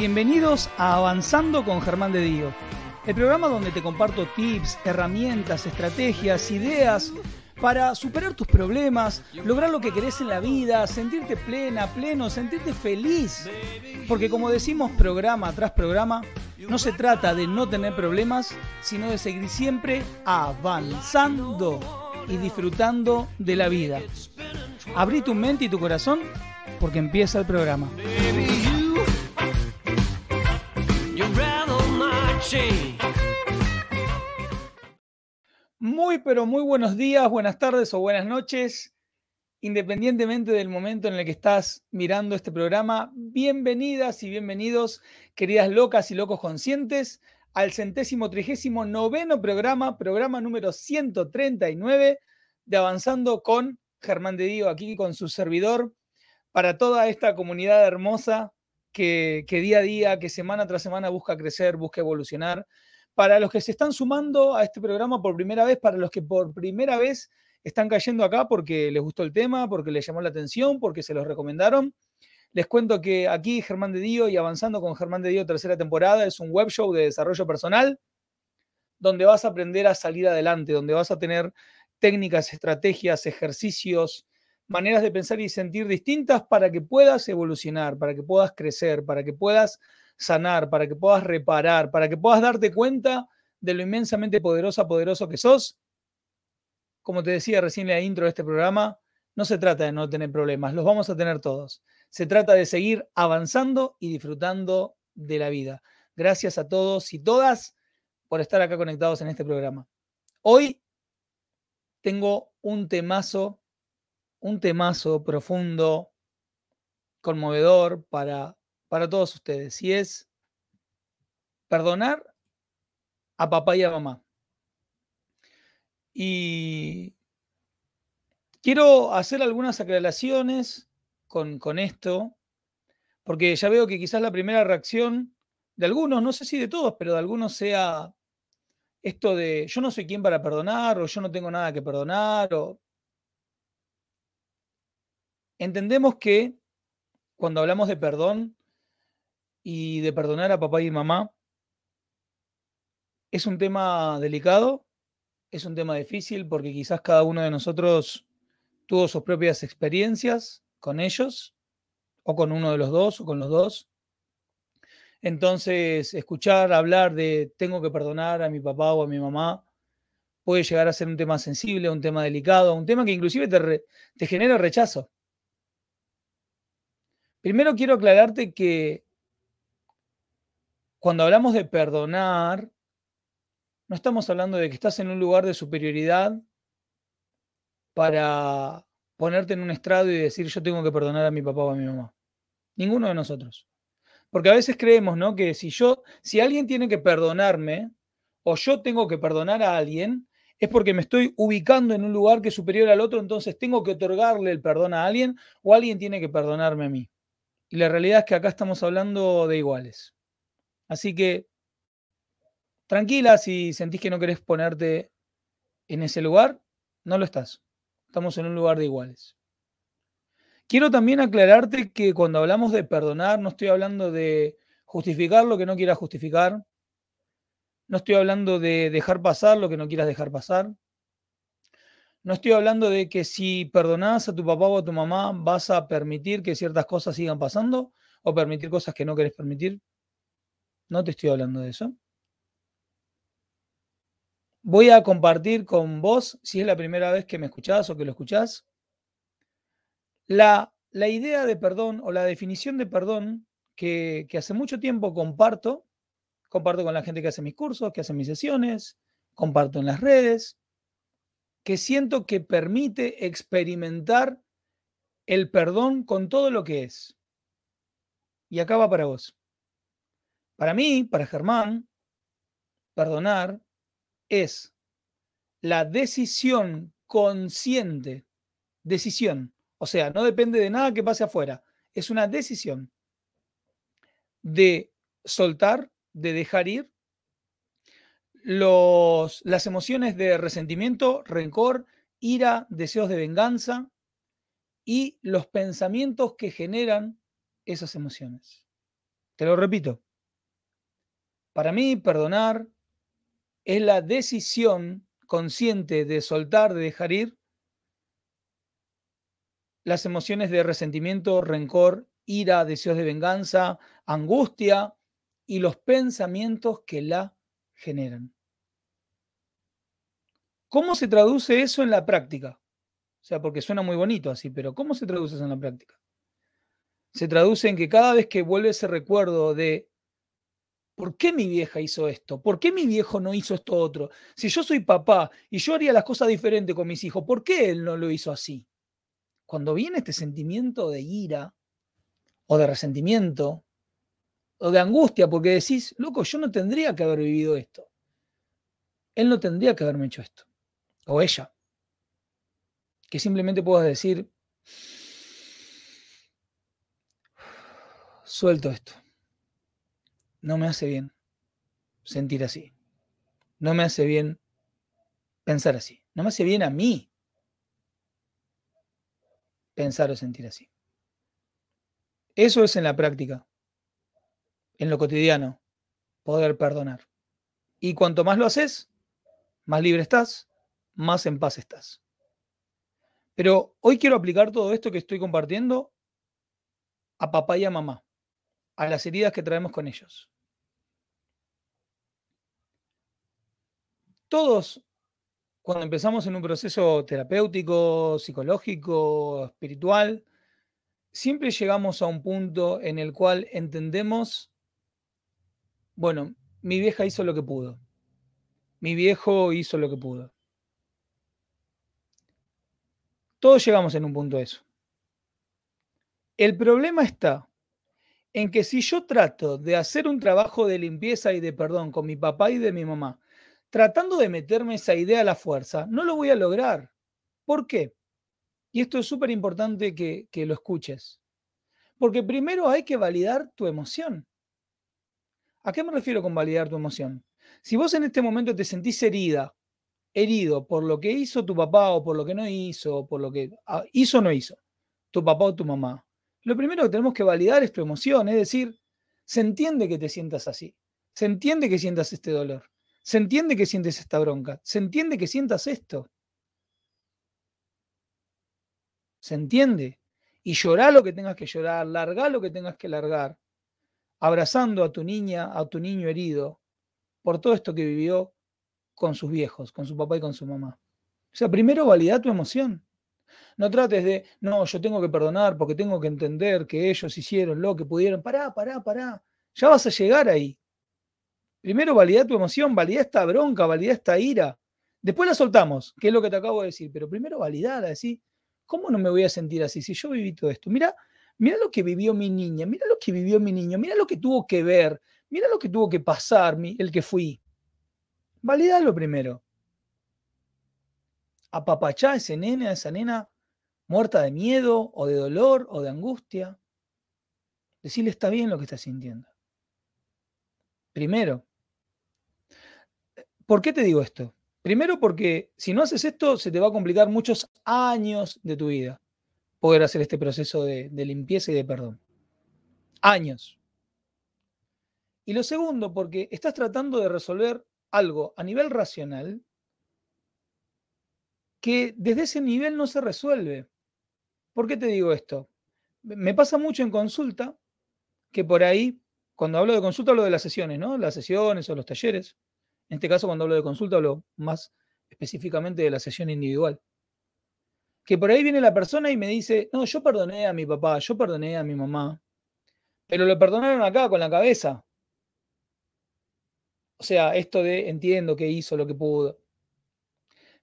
Bienvenidos a Avanzando con Germán de Dio, el programa donde te comparto tips, herramientas, estrategias, ideas para superar tus problemas, lograr lo que querés en la vida, sentirte plena, pleno, sentirte feliz. Porque como decimos programa tras programa, no se trata de no tener problemas, sino de seguir siempre avanzando y disfrutando de la vida. Abrí tu mente y tu corazón porque empieza el programa. Muy, pero muy buenos días, buenas tardes o buenas noches, independientemente del momento en el que estás mirando este programa. Bienvenidas y bienvenidos, queridas locas y locos conscientes, al centésimo trigésimo noveno programa, programa número 139 de Avanzando con Germán de Dio, aquí con su servidor, para toda esta comunidad hermosa que, día a día, que semana tras semana busca crecer, busca evolucionar. Para los que se están sumando a este programa por primera vez, para los que por primera vez están cayendo acá porque les gustó el tema, porque les llamó la atención, porque se los recomendaron, les cuento que aquí Germán de Dio y Avanzando con Germán de Dio tercera temporada es un web show de desarrollo personal donde vas a aprender a salir adelante, donde vas a tener técnicas, estrategias, ejercicios, maneras de pensar y sentir distintas para que puedas evolucionar, para que puedas crecer, para que puedas sanar, para que puedas reparar, para que puedas darte cuenta de lo inmensamente poderosa, poderoso que sos. Como te decía recién en la intro de este programa, no se trata de no tener problemas, los vamos a tener todos. Se trata de seguir avanzando y disfrutando de la vida. Gracias a todos y todas por estar acá conectados en este programa. Hoy tengo un temazo un temazo profundo, conmovedor para, para todos ustedes. Y es perdonar a papá y a mamá. Y quiero hacer algunas aclaraciones con, con, esto, porque ya veo que quizás la primera reacción de algunos, no sé si de todos, pero de algunos sea esto de yo no soy quien para perdonar, o yo no tengo nada que perdonar, o Entendemos que cuando hablamos de perdón y de perdonar a papá y mamá, es un tema delicado, es un tema difícil porque quizás cada uno de nosotros tuvo sus propias experiencias con ellos, o con uno de los dos, o con los dos. Entonces, escuchar hablar de tengo que perdonar a mi papá o a mi mamá puede llegar a ser un tema sensible, un tema delicado, un tema que inclusive te, genera rechazo. Primero quiero aclararte que cuando hablamos de perdonar, no estamos hablando de que estás en un lugar de superioridad para ponerte en un estrado y decir yo tengo que perdonar a mi papá o a mi mamá. Ninguno de nosotros. Porque a veces creemos, ¿no? Que si yo, si alguien tiene que perdonarme o yo tengo que perdonar a alguien, es porque me estoy ubicando en un lugar que es superior al otro, entonces tengo que otorgarle el perdón a alguien o alguien tiene que perdonarme a mí. Y la realidad es que acá estamos hablando de iguales. Así que tranquila si sentís que no querés ponerte en ese lugar, no lo estás. Estamos en un lugar de iguales. Quiero también aclararte que cuando hablamos de perdonar, no estoy hablando de justificar lo que no quieras justificar. No estoy hablando de dejar pasar lo que no quieras dejar pasar. No estoy hablando de que si perdonás a tu papá o a tu mamá vas a permitir que ciertas cosas sigan pasando o permitir cosas que no querés permitir. No te estoy hablando de eso. Voy a compartir con vos, si es la primera vez que me escuchás o que lo escuchás, la, la idea de perdón o la definición de perdón que, que hace mucho tiempo comparto. Comparto con la gente que hace mis cursos, que hace mis sesiones, comparto en las redes que siento que permite experimentar el perdón con todo lo que es. Y acá va para vos. Para mí, para Germán, perdonar es la decisión consciente, decisión, o sea, no depende de nada que pase afuera, es una decisión de soltar, de dejar ir las emociones de resentimiento, rencor, ira, deseos de venganza y los pensamientos que generan esas emociones. Te lo repito. Para mí, perdonar es la decisión consciente de soltar, de dejar ir las emociones de resentimiento, rencor, ira, deseos de venganza, angustia y los pensamientos que la generan. ¿Cómo se traduce eso en la práctica? O sea, porque suena muy bonito así, pero ¿cómo se traduce eso en la práctica? Se traduce en que cada vez que vuelve ese recuerdo de ¿por qué mi vieja hizo esto? ¿Por qué mi viejo no hizo esto otro? Si yo soy papá y yo haría las cosas diferentes con mis hijos, ¿por qué él no lo hizo así? Cuando viene este sentimiento de ira o de resentimiento o de angustia, porque decís, loco, yo no tendría que haber vivido esto. Él no tendría que haberme hecho esto. O ella. Que simplemente puedas decir, suelto esto. No me hace bien sentir así. No me hace bien pensar así. No me hace bien a mí pensar o sentir así. Eso es en la práctica, en lo cotidiano, poder perdonar. Y cuanto más lo haces, más libre estás, más en paz estás. Pero hoy quiero aplicar todo esto que estoy compartiendo a papá y a mamá, a las heridas que traemos con ellos. Todos, cuando empezamos en un proceso terapéutico, psicológico, espiritual, siempre llegamos a un punto en el cual entendemos, bueno, mi vieja hizo lo que pudo, mi viejo hizo lo que pudo. Todos llegamos en un punto a eso. El problema está en que si yo trato de hacer un trabajo de limpieza y de perdón con mi papá y de mi mamá, tratando de meterme esa idea a la fuerza, no lo voy a lograr. ¿Por qué? Y esto es súper importante que, que lo escuches. Porque primero hay que validar tu emoción. ¿A qué me refiero con validar tu emoción? Si vos en este momento te sentís herida, herido por lo que hizo tu papá o por lo que no hizo, por lo que ah, hizo o no hizo, tu papá o tu mamá, lo primero que tenemos que validar es tu emoción, es decir, se entiende que te sientas así, se entiende que sientas este dolor, se entiende que sientes esta bronca, se entiende que sientas esto. ¿Se entiende? Y llorar lo que tengas que llorar, largar lo que tengas que largar, abrazando a tu niña, a tu niño herido, por todo esto que vivió con sus viejos, con su papá y con su mamá. O sea, primero valida tu emoción. No trates de, no, yo tengo que perdonar porque tengo que entender que ellos hicieron lo que pudieron. Pará, pará, pará. Ya vas a llegar ahí. Primero valida tu emoción, valida esta bronca, valida esta ira. Después la soltamos, que es lo que te acabo de decir, pero primero validar, decir, ¿cómo no me voy a sentir así si yo viví todo esto? Mira, mira lo que vivió mi niña, mira lo que vivió mi niño, mira lo que tuvo que ver, mira lo que tuvo que pasar, el que fui. Validalo primero. Apapachá a ese nene, a esa nena muerta de miedo o de dolor o de angustia. Decirle está bien lo que está sintiendo. Primero. ¿Por qué te digo esto? Primero porque si no haces esto se te va a complicar muchos años de tu vida poder hacer este proceso de, limpieza y de perdón. Años. Y lo segundo, porque estás tratando de resolver algo a nivel racional que desde ese nivel no se resuelve. ¿Por qué te digo esto? Me pasa mucho en consulta que por ahí, cuando hablo de consulta, hablo de las sesiones, ¿no? Las sesiones o los talleres. En este caso, cuando hablo de consulta, hablo más específicamente de la sesión individual. Que por ahí viene la persona y me dice, no, yo perdoné a mi papá, yo perdoné a mi mamá, pero lo perdonaron acá con la cabeza. O sea, esto de entiendo que hizo lo que pudo.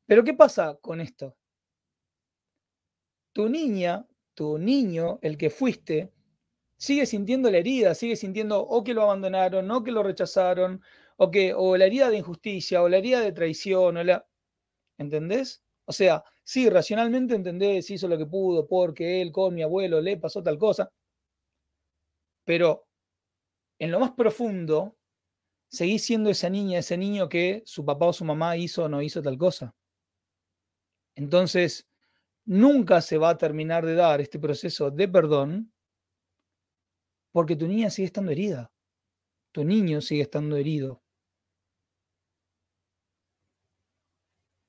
Pero ¿qué pasa con esto? Tu niña, tu niño, el que fuiste, sigue sintiendo la herida, sigue sintiendo o que lo abandonaron, o que lo rechazaron, o que o la herida de injusticia, o la herida de traición, o la ¿entendés? O sea, sí, racionalmente entendés, hizo lo que pudo porque él con mi abuelo le pasó tal cosa, pero en lo más profundo seguís siendo esa niña, ese niño que su papá o su mamá hizo o no hizo tal cosa. Entonces, nunca se va a terminar de dar este proceso de perdón Porque tu niña sigue estando herida. Tu niño sigue estando herido.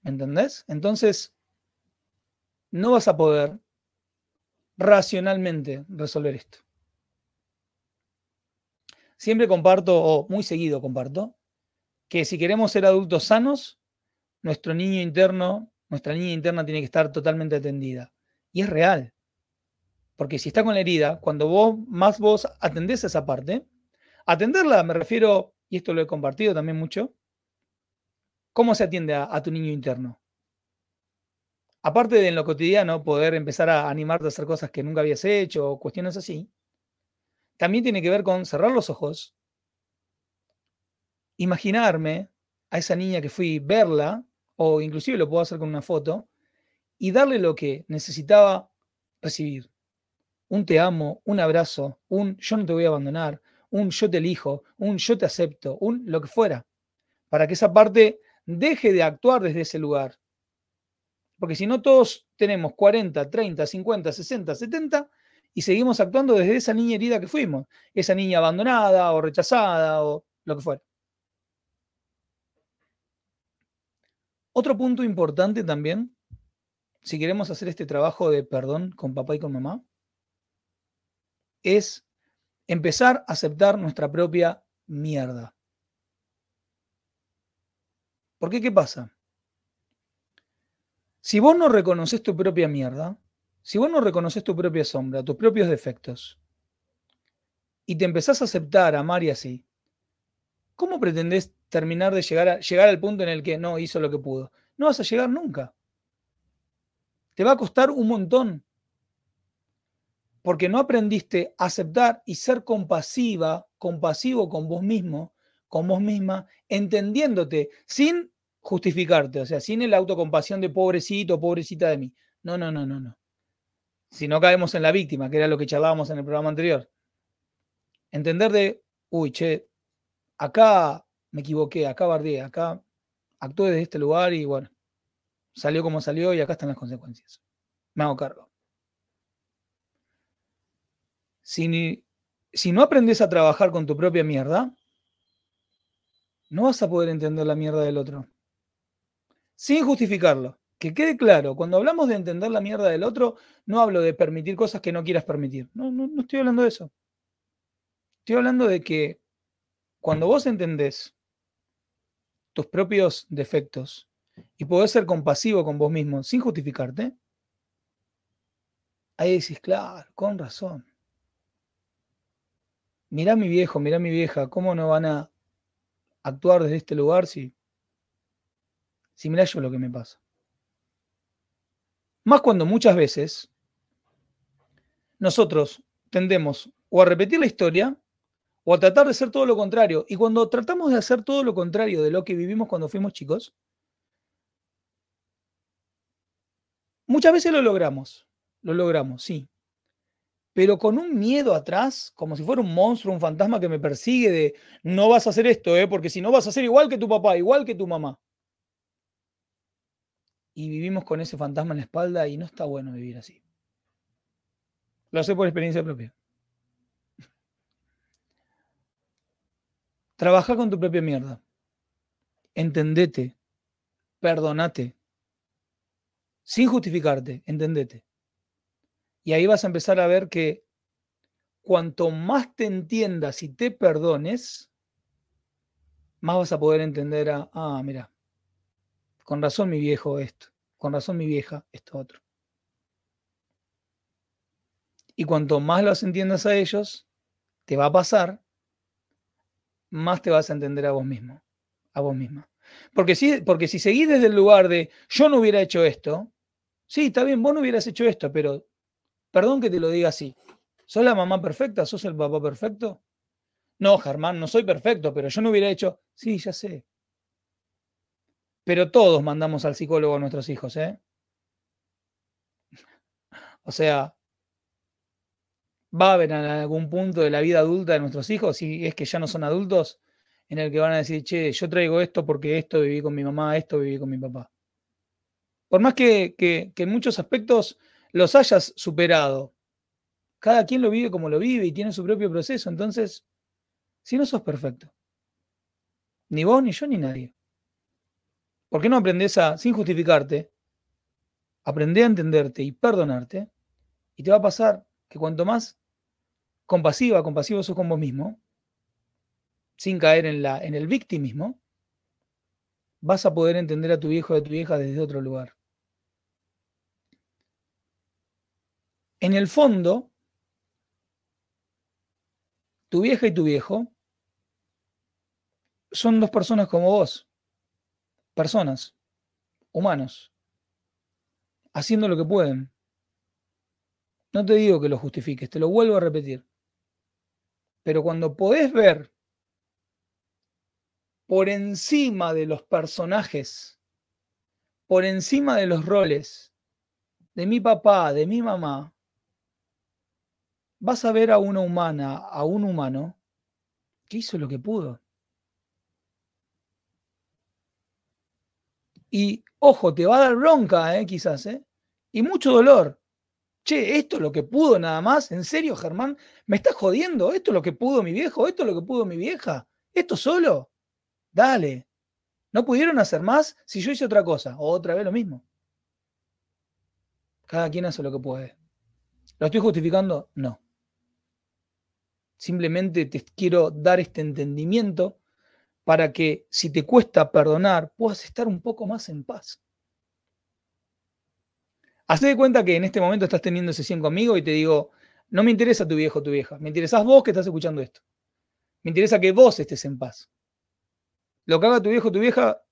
¿Me entendés? Entonces, no vas a poder racionalmente resolver esto. Siempre comparto, o muy seguido comparto, que si queremos ser adultos sanos, nuestro niño interno, nuestra niña interna tiene que estar totalmente atendida. Y es real. Porque si está con la herida, cuando vos más vos atendés esa parte, atenderla me refiero, y esto lo he compartido también mucho, ¿cómo se atiende a, a tu niño interno? Aparte de en lo cotidiano poder empezar a animarte a hacer cosas que nunca habías hecho o cuestiones así, también tiene que ver con cerrar los ojos, imaginarme a esa niña que fui, verla, o inclusive lo puedo hacer con una foto, y darle lo que necesitaba recibir. Un te amo, un abrazo, un yo no te voy a abandonar, un yo te elijo, un yo te acepto, un lo que fuera, para que esa parte deje de actuar desde ese lugar. Porque si no todos tenemos 40, 30, 50, 60, 70 y seguimos actuando desde esa niña herida que fuimos, esa niña abandonada o rechazada o lo que fuera. Otro punto importante también, si queremos hacer este trabajo de perdón con papá y con mamá, es empezar a aceptar nuestra propia mierda. ¿Por qué? ¿Qué pasa? Si vos no reconoces tu propia mierda, si vos no reconoces tu propia sombra, tus propios defectos, y te empezás a aceptar, a amar y así, ¿cómo pretendés terminar de llegar, llegar al punto en el que no hizo lo que pudo? No vas a llegar nunca. Te va a costar un montón. Porque no aprendiste a aceptar y ser compasiva, compasivo con vos mismo, con vos misma, entendiéndote, sin justificarte, o sea, sin el autocompasión de pobrecito, pobrecita de mí. No, no, no, no, no si no caemos en la víctima, que era lo que charlábamos en el programa anterior. Entender de, uy, che, acá me equivoqué, acá bardeé, acá actué desde este lugar y bueno, salió como salió y acá están las consecuencias. Me hago cargo. Si, si no aprendes a trabajar con tu propia mierda, no vas a poder entender la mierda del otro. Sin justificarlo que quede claro, cuando hablamos de entender la mierda del otro, no hablo de permitir cosas que no quieras permitir. No, no, no estoy hablando de eso. Estoy hablando de que cuando vos entendés tus propios defectos y podés ser compasivo con vos mismo sin justificarte, ahí decís, claro, con razón. Mirá mi viejo, mirá mi vieja, ¿cómo no van a actuar desde este lugar si, si mirá yo lo que me pasa? Más cuando muchas veces nosotros tendemos o a repetir la historia o a tratar de hacer todo lo contrario. Y cuando tratamos de hacer todo lo contrario de lo que vivimos cuando fuimos chicos, muchas veces lo logramos. Lo logramos, sí. Pero con un miedo atrás, como si fuera un monstruo, un fantasma que me persigue de no vas a hacer esto, ¿eh? porque si no vas a ser igual que tu papá, igual que tu mamá y vivimos con ese fantasma en la espalda y no está bueno vivir así. Lo sé por experiencia propia. Trabaja con tu propia mierda. Entendete. Perdonate. Sin justificarte, entendete. Y ahí vas a empezar a ver que cuanto más te entiendas y te perdones, más vas a poder entender a, ah, mira, con razón mi viejo esto, con razón mi vieja esto otro. Y cuanto más los entiendas a ellos, te va a pasar, más te vas a entender a vos mismo, a vos misma. Porque si, porque si seguís desde el lugar de yo no hubiera hecho esto, sí, está bien, vos no hubieras hecho esto, pero perdón que te lo diga así. ¿Sos la mamá perfecta? ¿Sos el papá perfecto? No, Germán, no soy perfecto, pero yo no hubiera hecho. Sí, ya sé. Pero todos mandamos al psicólogo a nuestros hijos, ¿eh? O sea, va a haber algún punto de la vida adulta de nuestros hijos, si es que ya no son adultos, en el que van a decir, che, yo traigo esto porque esto viví con mi mamá, esto viví con mi papá. Por más que, que en muchos aspectos los hayas superado, Cada quien lo vive como lo vive y tiene su propio proceso. Entonces, si no sos perfecto, ni vos, ni yo, ni nadie. ¿Por qué no aprendes a, sin justificarte, aprender a entenderte y perdonarte? Y te va a pasar que cuanto más compasiva, compasivo sos con vos mismo, sin caer en, la, en el victimismo, vas a poder entender a tu hijo y a tu hija desde otro lugar. En el fondo, tu vieja y tu viejo son dos personas como vos, personas, humanos, haciendo lo que pueden. No te digo que lo justifiques, te lo vuelvo a repetir. Pero cuando podés ver por encima de los personajes, por encima de los roles de mi papá, de mi mamá, vas a ver a una humana, a un humano, que hizo lo que pudo. Y ojo, te va a dar bronca, ¿eh? quizás, ¿eh? y mucho dolor. Che, esto es lo que pudo nada más. ¿En serio, Germán? ¿Me estás jodiendo? ¿Esto es lo que pudo mi viejo? ¿Esto es lo que pudo mi vieja? ¿Esto solo? Dale. ¿No pudieron hacer más si yo hice otra cosa? O otra vez lo mismo. Cada quien hace lo que puede. ¿Lo estoy justificando? No. Simplemente te quiero dar este entendimiento para que si te cuesta perdonar, puedas estar un poco más en paz. Hazte de cuenta que en este momento estás teniendo sesión conmigo y te digo, no me interesa tu viejo o tu vieja, me interesás vos que estás escuchando esto. Me interesa que vos estés en paz. Lo que haga tu viejo o tu vieja,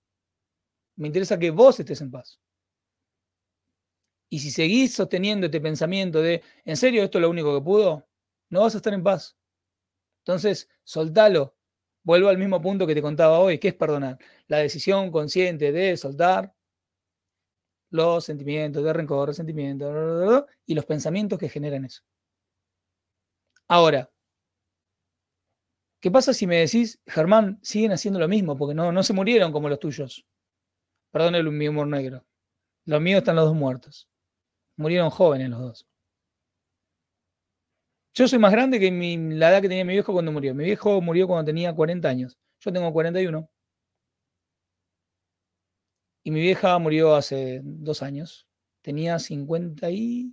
me interesa que vos estés en paz. Y si seguís sosteniendo este pensamiento de, ¿en serio esto es lo único que pudo? No vas a estar en paz. Entonces, soltalo. Vuelvo al mismo punto que te contaba hoy, que es perdonar. La decisión consciente de soltar los sentimientos de rencor, resentimiento y los pensamientos que generan eso. Ahora, ¿qué pasa si me decís, Germán, siguen haciendo lo mismo porque no, no se murieron como los tuyos? Perdón el mi humor negro. Los míos están los dos muertos. Murieron jóvenes los dos. Yo soy más grande que la edad que tenía mi viejo cuando murió. Mi viejo murió cuando tenía 40 años. Yo tengo 41. Y mi vieja murió hace dos años. Tenía 58.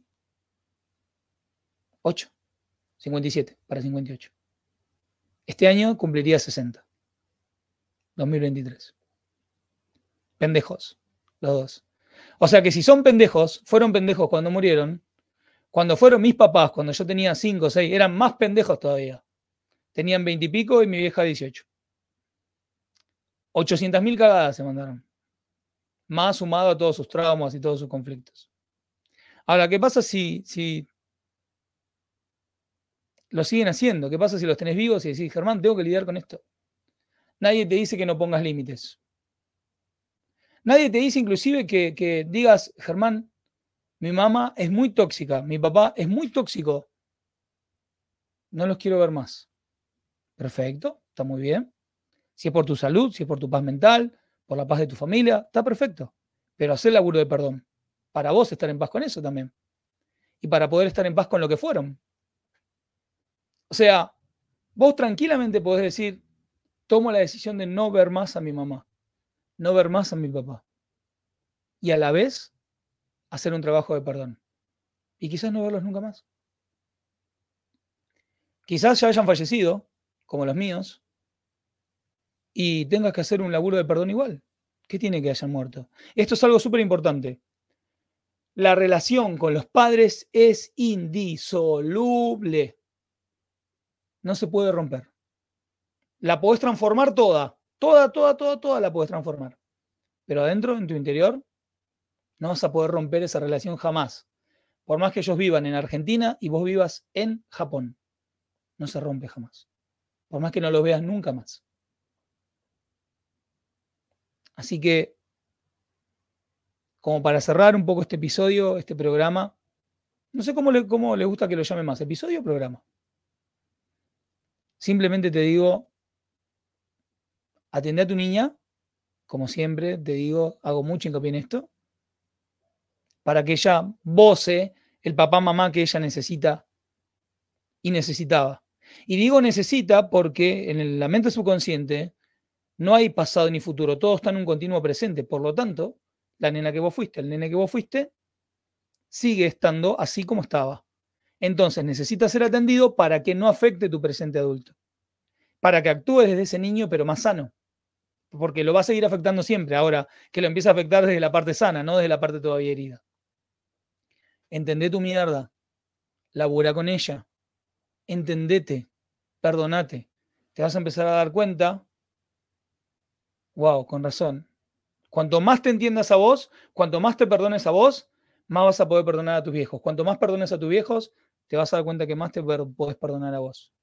57 para 58. Este año cumpliría 60. 2023. Pendejos, los dos. O sea que si son pendejos, fueron pendejos cuando murieron, cuando fueron mis papás, cuando yo tenía 5 o 6, eran más pendejos todavía. Tenían 20 y pico y mi vieja 18. 800.000 cagadas se mandaron. Más sumado a todos sus traumas y todos sus conflictos. Ahora, ¿qué pasa si, si lo siguen haciendo? ¿Qué pasa si los tenés vivos y decís, Germán, tengo que lidiar con esto? Nadie te dice que no pongas límites. Nadie te dice inclusive que, que digas, Germán, mi mamá es muy tóxica, mi papá es muy tóxico. No los quiero ver más. Perfecto, está muy bien. Si es por tu salud, si es por tu paz mental, por la paz de tu familia, está perfecto. Pero hacer laburo de perdón. Para vos estar en paz con eso también. Y para poder estar en paz con lo que fueron. O sea, vos tranquilamente podés decir, tomo la decisión de no ver más a mi mamá, no ver más a mi papá. Y a la vez hacer un trabajo de perdón. Y quizás no verlos nunca más. Quizás ya hayan fallecido, como los míos, y tengas que hacer un laburo de perdón igual. ¿Qué tiene que hayan muerto? Esto es algo súper importante. La relación con los padres es indisoluble. No se puede romper. La podés transformar toda. Toda, toda, toda, toda la podés transformar. Pero adentro, en tu interior, no vas a poder romper esa relación jamás. Por más que ellos vivan en Argentina y vos vivas en Japón. No se rompe jamás. Por más que no lo veas nunca más. Así que, como para cerrar un poco este episodio, este programa, no sé cómo le, cómo le gusta que lo llame más, episodio o programa. Simplemente te digo, atende a tu niña, como siempre, te digo, hago mucho hincapié en esto, para que ella voce el papá, mamá que ella necesita y necesitaba. Y digo necesita porque en la mente subconsciente no hay pasado ni futuro, todo está en un continuo presente. Por lo tanto, la nena que vos fuiste, el nene que vos fuiste, sigue estando así como estaba. Entonces necesita ser atendido para que no afecte tu presente adulto. Para que actúes desde ese niño, pero más sano. Porque lo va a seguir afectando siempre. Ahora que lo empieza a afectar desde la parte sana, no desde la parte todavía herida. Entendé tu mierda. Labura con ella. Entendete. Perdonate. Te vas a empezar a dar cuenta. Wow, con razón. Cuanto más te entiendas a vos, cuanto más te perdones a vos, más vas a poder perdonar a tus viejos. Cuanto más perdones a tus viejos, te vas a dar cuenta que más te puedes perdonar a vos.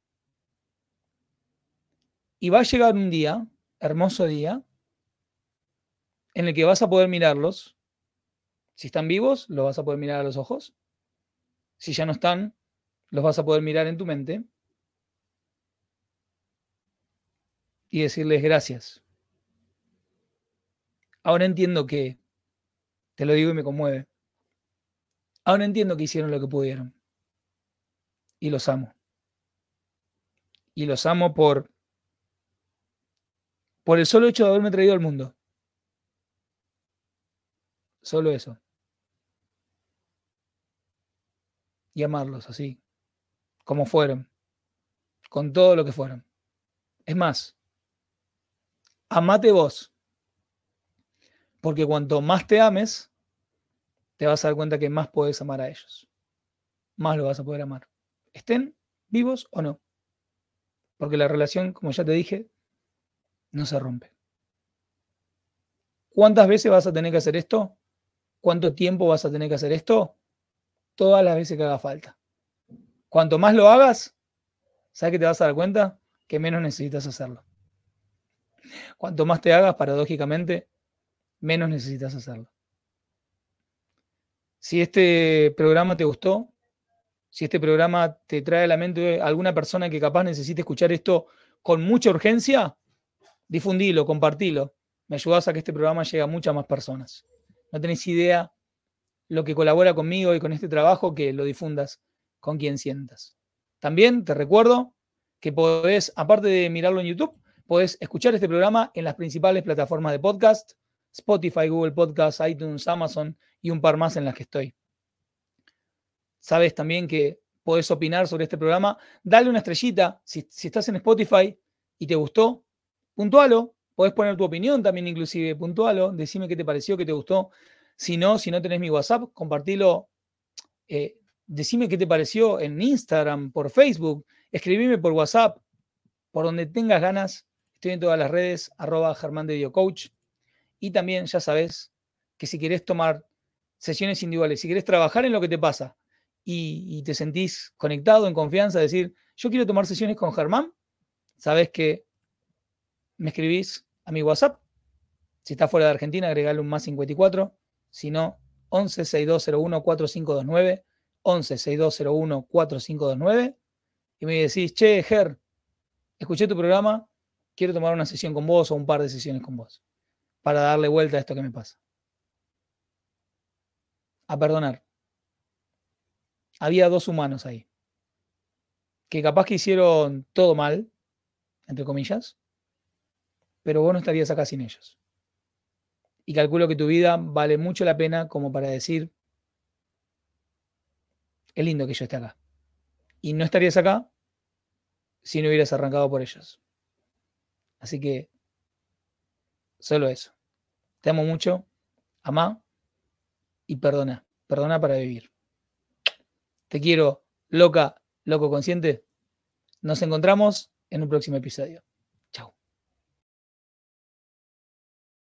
Y va a llegar un día, hermoso día, en el que vas a poder mirarlos. Si están vivos, los vas a poder mirar a los ojos. Si ya no están, los vas a poder mirar en tu mente y decirles gracias. Ahora entiendo que, te lo digo y me conmueve, ahora entiendo que hicieron lo que pudieron. Y los amo. Y los amo por, por el solo hecho de haberme traído al mundo. Solo eso. Amarlos así, como fueron, con todo lo que fueron. Es más, amate vos porque cuanto más te ames, te vas a dar cuenta que más puedes amar a ellos. Más lo vas a poder amar. Estén vivos o no. Porque la relación, como ya te dije, no se rompe. ¿Cuántas veces vas a tener que hacer esto? ¿Cuánto tiempo vas a tener que hacer esto? Todas las veces que haga falta. Cuanto más lo hagas, ¿sabes que te vas a dar cuenta? Que menos necesitas hacerlo. Cuanto más te hagas, paradójicamente, menos necesitas hacerlo. Si este programa te gustó, si este programa te trae a la mente alguna persona que capaz necesite escuchar esto con mucha urgencia, difundilo, compartilo. Me ayudas a que este programa llegue a muchas más personas. No tenés idea lo que colabora conmigo y con este trabajo que lo difundas con quien sientas. También te recuerdo que podés, aparte de mirarlo en YouTube, podés escuchar este programa en las principales plataformas de podcast Spotify, Google Podcasts, iTunes, Amazon y un par más en las que estoy. Sabes también que podés opinar sobre este programa. Dale una estrellita. Si, estás en Spotify y te gustó, puntualo. Podés poner tu opinión también, inclusive, puntualo. Decime qué te pareció, qué te gustó. Si no, si no tenés mi WhatsApp, compartilo. Eh, decime qué te pareció en Instagram, por Facebook. Escribime por WhatsApp, por donde tengas ganas. Estoy en todas las redes, arroba Germán de Coach. Y también ya sabes que si querés tomar sesiones individuales, si querés trabajar en lo que te pasa y, te sentís conectado, en confianza, decir, yo quiero tomar sesiones con Germán, sabes que me escribís a mi WhatsApp. Si estás fuera de Argentina, agregale un más 54. Si no, 11 6201 4529. 11 6201 4529. Y me decís, che, Ger, escuché tu programa, quiero tomar una sesión con vos o un par de sesiones con vos para darle vuelta a esto que me pasa. A perdonar. Había dos humanos ahí, que capaz que hicieron todo mal, entre comillas, pero vos no estarías acá sin ellos. Y calculo que tu vida vale mucho la pena como para decir, es lindo que yo esté acá. Y no estarías acá si no hubieras arrancado por ellos. Así que Solo eso. Te amo mucho, amá y perdona. Perdona para vivir. Te quiero, loca, loco consciente. Nos encontramos en un próximo episodio.